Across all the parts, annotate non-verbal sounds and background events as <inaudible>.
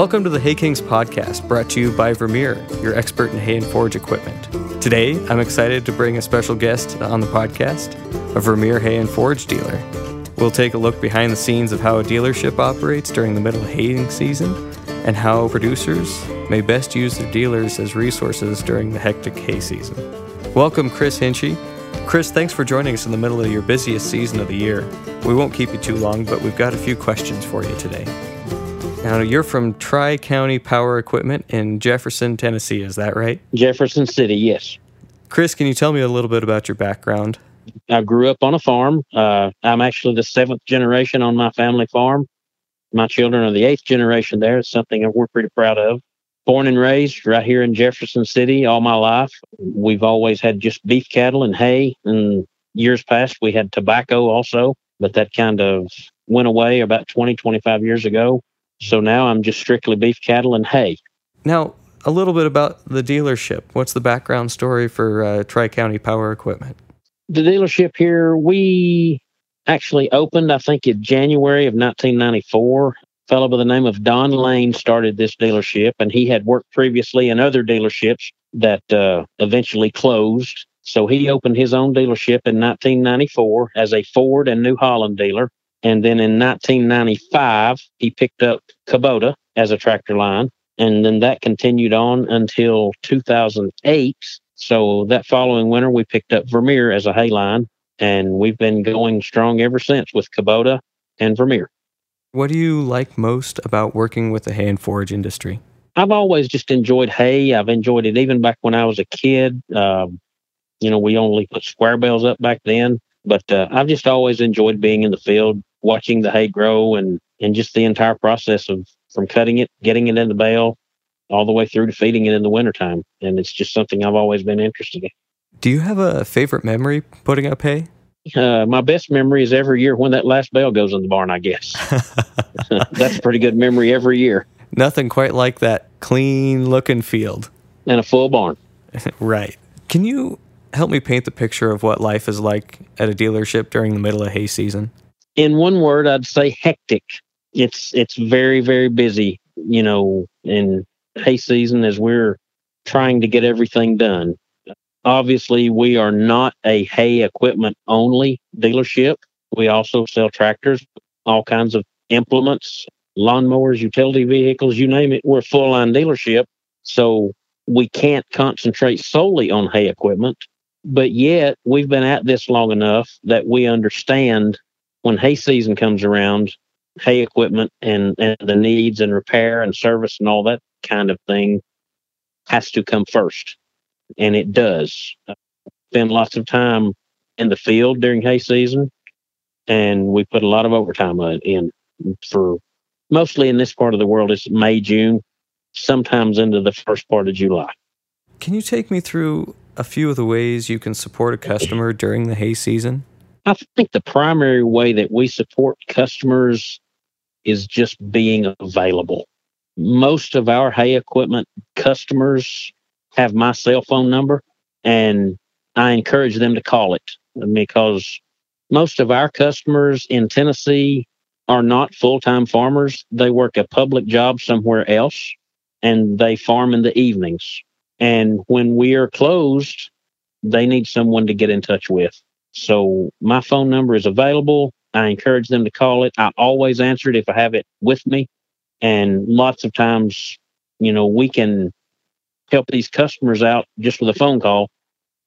Welcome to the Hay Kings podcast, brought to you by Vermeer, your expert in hay and forage equipment. Today, I'm excited to bring a special guest on the podcast, a Vermeer hay and forage dealer. We'll take a look behind the scenes of how a dealership operates during the middle haying season and how producers may best use their dealers as resources during the hectic hay season. Welcome, Chris Hinchy. Chris, thanks for joining us in the middle of your busiest season of the year. We won't keep you too long, but we've got a few questions for you today. Now, you're from Tri County Power Equipment in Jefferson, Tennessee, is that right? Jefferson City, yes. Chris, can you tell me a little bit about your background? I grew up on a farm. Uh, I'm actually the seventh generation on my family farm. My children are the eighth generation there. It's something we're pretty proud of. Born and raised right here in Jefferson City all my life. We've always had just beef cattle and hay. And years past, we had tobacco also, but that kind of went away about 20, 25 years ago. So now I'm just strictly beef cattle and hay. Now, a little bit about the dealership. What's the background story for uh, Tri County Power Equipment? The dealership here, we actually opened, I think, in January of 1994. Fellow by the name of Don Lane started this dealership, and he had worked previously in other dealerships that uh, eventually closed. So he opened his own dealership in 1994 as a Ford and New Holland dealer. And then in 1995, he picked up Kubota as a tractor line. And then that continued on until 2008. So that following winter, we picked up Vermeer as a hay line. And we've been going strong ever since with Kubota and Vermeer. What do you like most about working with the hay and forage industry? I've always just enjoyed hay. I've enjoyed it even back when I was a kid. Um, you know, we only put square bales up back then, but uh, I've just always enjoyed being in the field, watching the hay grow and and just the entire process of from cutting it, getting it in the bale, all the way through to feeding it in the wintertime. And it's just something I've always been interested in. Do you have a favorite memory putting up hay? Uh, my best memory is every year when that last bell goes in the barn, I guess. <laughs> <laughs> That's a pretty good memory every year. Nothing quite like that clean looking field. And a full barn. <laughs> right. Can you help me paint the picture of what life is like at a dealership during the middle of hay season? In one word, I'd say hectic. It's it's very very busy. You know, in hay season as we're trying to get everything done. Obviously, we are not a hay equipment only dealership. We also sell tractors, all kinds of implements, lawnmowers, utility vehicles, you name it. We're a full line dealership. So we can't concentrate solely on hay equipment. But yet, we've been at this long enough that we understand when hay season comes around, hay equipment and, and the needs and repair and service and all that kind of thing has to come first. And it does. Uh, spend lots of time in the field during hay season, and we put a lot of overtime in for mostly in this part of the world. It's May, June, sometimes into the first part of July. Can you take me through a few of the ways you can support a customer during the hay season? I think the primary way that we support customers is just being available. Most of our hay equipment customers have my cell phone number, and I encourage them to call it because most of our customers in Tennessee are not full time farmers. They work a public job somewhere else and they farm in the evenings. And when we are closed, they need someone to get in touch with. So my phone number is available. I encourage them to call it. I always answer it if I have it with me. And lots of times, you know, we can help these customers out just with a phone call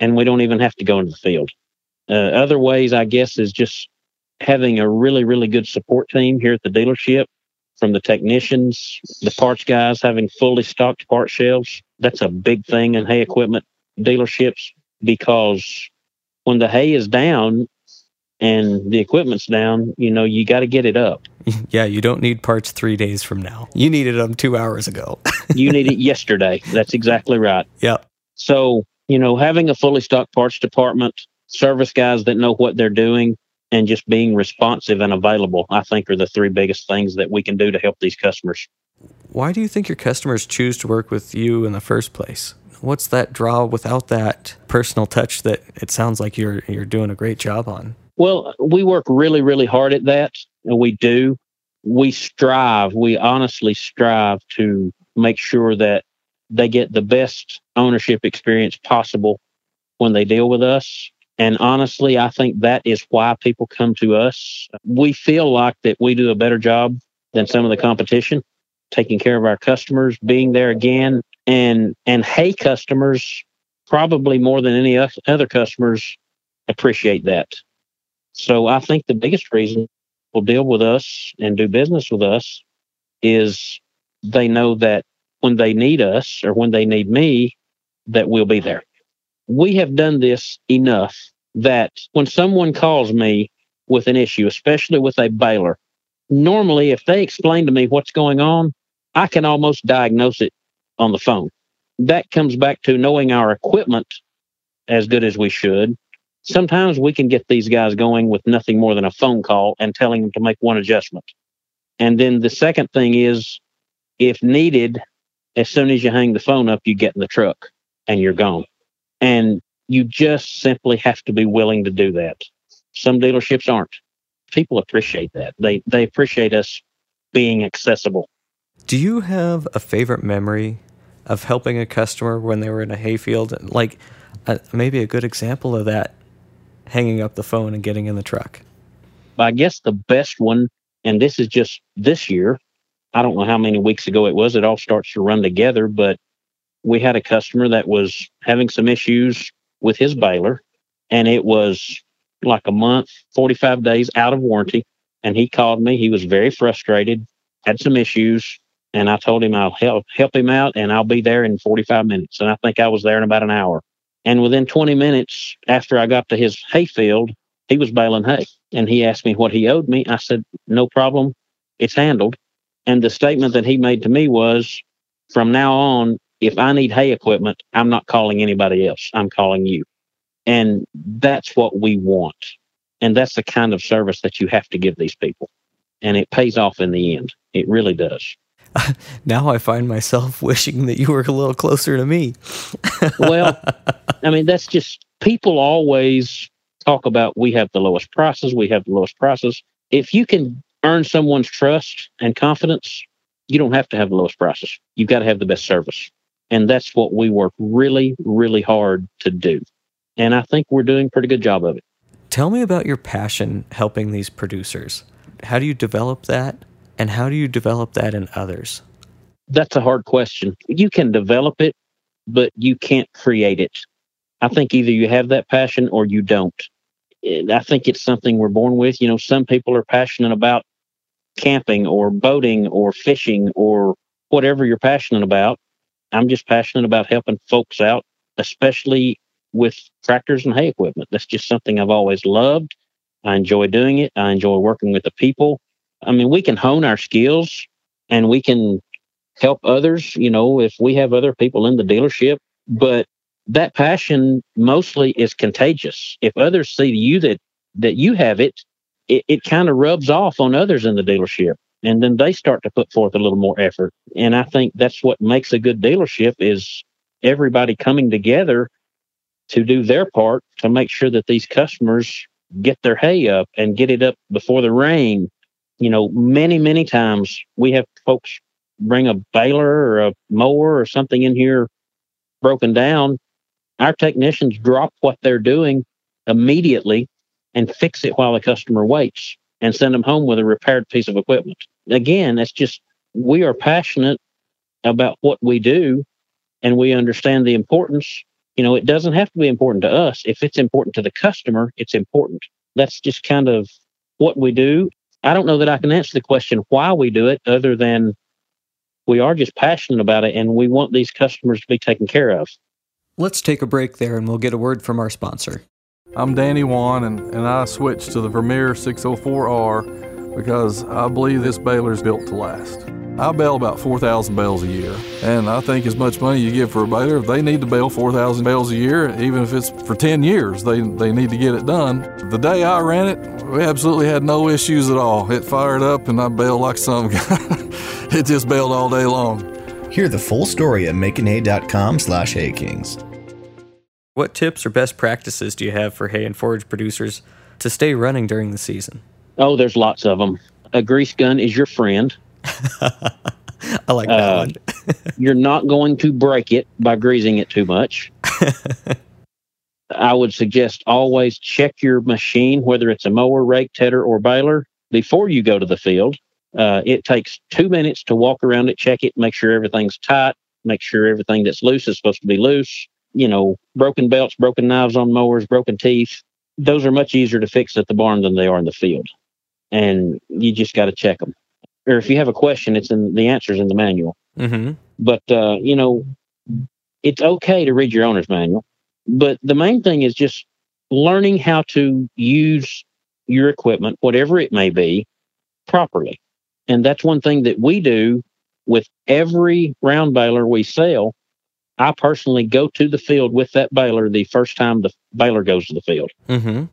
and we don't even have to go into the field. Uh, other ways, I guess, is just having a really, really good support team here at the dealership from the technicians, the parts guys having fully stocked part shelves. That's a big thing in hay equipment dealerships because when the hay is down and the equipment's down, you know, you got to get it up. <laughs> Yeah, you don't need parts three days from now. You needed them two hours ago. <laughs> you need it yesterday. That's exactly right. Yep. So, you know, having a fully stocked parts department, service guys that know what they're doing, and just being responsive and available, I think are the three biggest things that we can do to help these customers. Why do you think your customers choose to work with you in the first place? What's that draw without that personal touch that it sounds like you're you're doing a great job on? Well, we work really, really hard at that. And we do. We strive, we honestly strive to make sure that they get the best ownership experience possible when they deal with us. And honestly, I think that is why people come to us. We feel like that we do a better job than some of the competition, taking care of our customers, being there again, and and hay, customers probably more than any other customers appreciate that. So I think the biggest reason people deal with us and do business with us is they know that when they need us or when they need me, that we'll be there. We have done this enough that when someone calls me with an issue, especially with a baler, normally if they explain to me what's going on, I can almost diagnose it on the phone. That comes back to knowing our equipment as good as we should. Sometimes we can get these guys going with nothing more than a phone call and telling them to make one adjustment. And then the second thing is, if needed, as soon as you hang the phone up, you get in the truck and you're gone. And you just simply have to be willing to do that. Some dealerships aren't. People appreciate that. They they appreciate us being accessible. Do you have a favorite memory of helping a customer when they were in a hayfield? Like uh, maybe a good example of that, hanging up the phone and getting in the truck. I guess the best one, and this is just this year, I don't know how many weeks ago it was. It all starts to run together, but we had a customer that was having some issues with his baler, and it was like a month, 45 days out of warranty. And he called me. He was very frustrated, had some issues, and I told him I'll help help him out, and I'll be there in 45 minutes. And I think I was there in about an hour. And within 20 minutes after I got to his hayfield, he was baling hay, and he asked me what he owed me. I said, "No problem, it's handled." And the statement that he made to me was, from now on, if I need hay equipment, I'm not calling anybody else. I'm calling you. And that's what we want. And that's the kind of service that you have to give these people. And it pays off in the end. It really does. <laughs> now I find myself <laughs> wishing that you were a little closer to me. <laughs> well, I mean, that's just people always talk about we have the lowest prices, we have the lowest prices. If you can earn someone's trust and confidence, you don't have to have the lowest prices. You've got to have the best service. And that's what we work really, really hard to do. And I think we're doing a pretty good job of it. Tell me about your passion helping these producers. How do you develop that? And how do you develop that in others? That's a hard question. You can develop it, but you can't create it. I think either you have that passion or you don't. I think it's something we're born with. You know, some people are passionate about camping or boating or fishing or whatever you're passionate about. I'm just passionate about helping folks out, especially with tractors and hay equipment. That's just something I've always loved. I enjoy doing it. I enjoy working with the people. I mean, we can hone our skills and we can help others, you know, if we have other people in the dealership, but that passion mostly is contagious. If others see you that that you have it, it, it kind of rubs off on others in the dealership. And then they start to put forth a little more effort. And I think that's what makes a good dealership is everybody coming together to do their part to make sure that these customers get their hay up and get it up before the rain. You know, many, many times we have folks bring a baler or a mower or something in here broken down. Our technicians drop what they're doing immediately and fix it while the customer waits and send them home with a repaired piece of equipment. Again, that's just, we are passionate about what we do and we understand the importance. You know, it doesn't have to be important to us. If it's important to the customer, it's important. That's just kind of what we do. I don't know that I can answer the question why we do it other than we are just passionate about it and we want these customers to be taken care of. Let's take a break there and we'll get a word from our sponsor. I'm Danny Wan, and, and I switched to the Vermeer 604R because I believe this baler is built to last. I bale about 4,000 bales a year, and I think as much money you give for a baler, if they need to bale 4,000 bales a year, even if it's for 10 years, they, they need to get it done. The day I ran it, we absolutely had no issues at all. It fired up, and I baled like some <laughs> guy. it just baled all day long. Hear the full story at makinghay.com slash haykings. What tips or best practices do you have for hay and forage producers to stay running during the season? Oh, there's lots of them. A grease gun is your friend. <laughs> I like that Uh, one. <laughs> You're not going to break it by greasing it too much. <laughs> I would suggest always check your machine, whether it's a mower, rake, tedder, or baler, before you go to the field. Uh, it takes two minutes to walk around it, check it, make sure everything's tight, make sure everything that's loose is supposed to be loose. You know, broken belts, broken knives on mowers, broken teeth. Those are much easier to fix at the barn than they are in the field. And you just got to check them. Or if you have a question, it's in the answers in the manual mm-hmm. but uh, you know it's okay to read your owner's manual but the main thing is just learning how to use your equipment whatever it may be properly and that's one thing that we do with every round baler we sell i personally go to the field with that baler the first time the baler goes to the field Mm-hmm.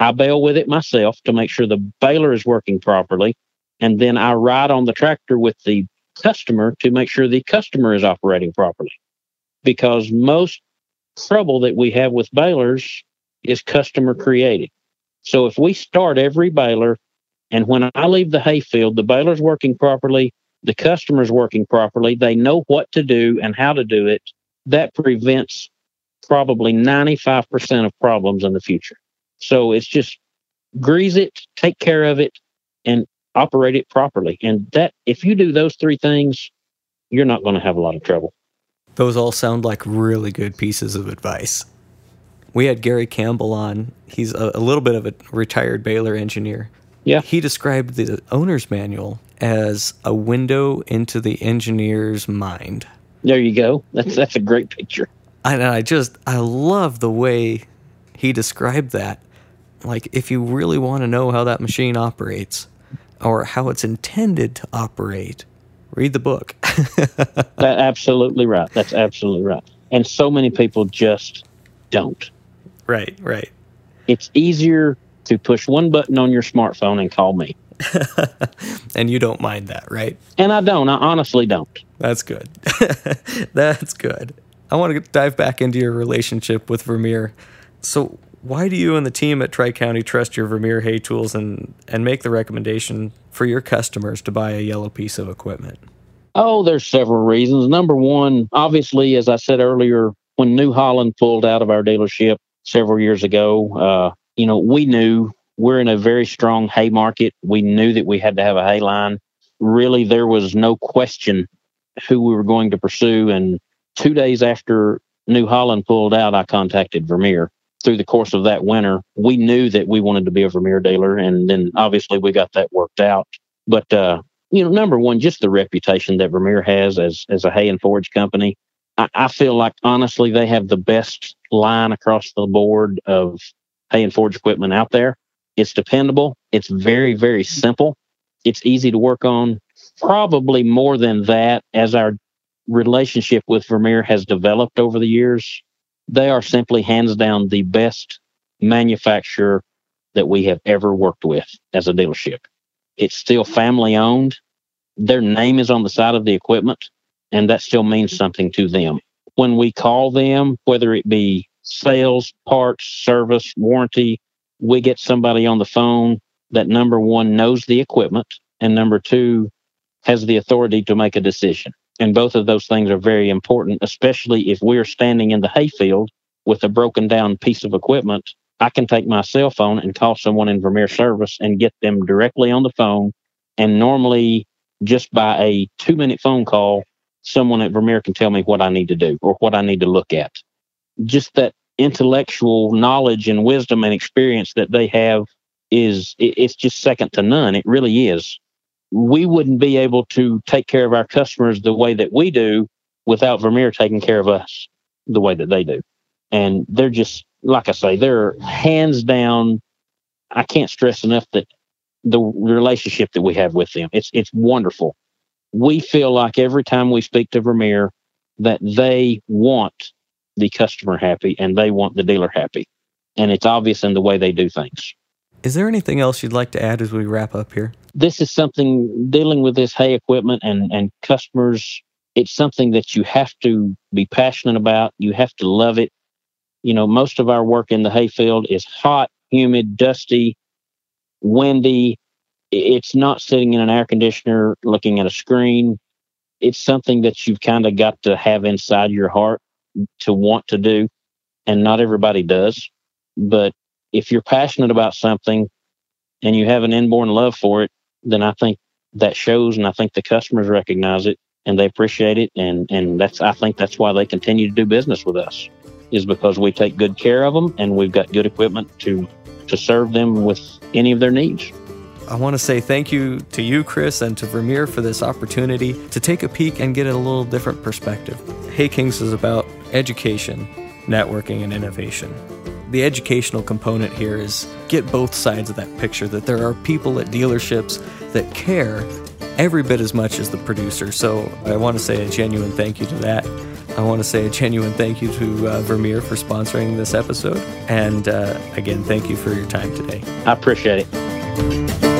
I bale with it myself to make sure the baler is working properly. And then I ride on the tractor with the customer to make sure the customer is operating properly. Because most trouble that we have with balers is customer created. So if we start every baler and when I leave the hayfield, the baler's working properly, the customer's working properly, they know what to do and how to do it, that prevents probably 95% of problems in the future. So it's just grease it, take care of it, and operate it properly. And that, if you do those three things, you're not going to have a lot of trouble. Those all sound like really good pieces of advice. We had Gary Campbell on. He's a, a little bit of a retired baler engineer. Yeah. He described the owner's manual as a window into the engineer's mind. There you go. That's that's a great picture. And I just, I love the way he described that. Like, if you really want to know how that machine operates or how it's intended to operate, read the book. <laughs> That absolutely right. That's absolutely right. And so many people just don't. right, right. It's easier to push one button on your smartphone and call me. <laughs> And you don't mind that, right? And I don't. I honestly don't. That's good. <laughs> That's good. I want to dive back into your relationship with Vermeer. So, why do you and the team at Tri County trust your Vermeer hay tools and, and make the recommendation for your customers to buy a yellow piece of equipment? Oh, there's several reasons. Number one, obviously, as I said earlier, when New Holland pulled out of our dealership several years ago, uh, you know, we knew we're in a very strong hay market. We knew that we had to have a hay line. Really, there was no question who we were going to pursue. And two days after New Holland pulled out, I contacted Vermeer. Through the course of that winter, we knew that we wanted to be a Vermeer dealer, and then obviously we got that worked out. But uh, you know, number one, just the reputation that Vermeer has as as a hay and forage company. I, I feel like honestly they have the best line across the board of hay and forage equipment out there. It's dependable. It's very, very simple. It's easy to work on. Probably more than that, as our relationship with Vermeer has developed over the years, they are simply hands down the best manufacturer that we have ever worked with as a dealership. It's still family owned. Their name is on the side of the equipment, and that still means something to them. When we call them, whether it be sales, parts, service, warranty, we get somebody on the phone that number one knows the equipment, and number two has the authority to make a decision. And both of those things are very important, especially if we're standing in the hayfield with a broken down piece of equipment. I can take my cell phone and call someone in Vermeer service and get them directly on the phone. And normally, just by a two minute phone call, someone at Vermeer can tell me what I need to do or what I need to look at. Just that intellectual knowledge and wisdom and experience that they have is it's just second to none. It really is. We wouldn't be able to take care of our customers the way that we do without Vermeer taking care of us the way that they do. And they're just like I say, they're hands down. I can't stress enough that the relationship that we have with them it's it's wonderful. We feel like every time we speak to Vermeer that they want the customer happy and they want the dealer happy, and it's obvious in the way they do things. Is there anything else you'd like to add as we wrap up here? This is something dealing with this hay equipment and, and customers. It's something that you have to be passionate about. You have to love it. You know, most of our work in the hay field is hot, humid, dusty, windy. It's not sitting in an air conditioner looking at a screen. It's something that you've kind of got to have inside your heart to want to do. And not everybody does. But if you're passionate about something and you have an inborn love for it, then I think that shows and I think the customers recognize it and they appreciate it and and that's I think that's why they continue to do business with us is because we take good care of them and we've got good equipment to to serve them with any of their needs. I want to say thank you to you, Chris, and to Vermeer for this opportunity to take a peek and get a little different perspective. Hay Kings is about education, networking, and innovation. The educational component here is get both sides of that picture that there are people at dealerships that care every bit as much as the producer. So I want to say a genuine thank you to that. I want to say a genuine thank you to uh, Vermeer for sponsoring this episode. And uh, again, thank you for your time today. I appreciate it.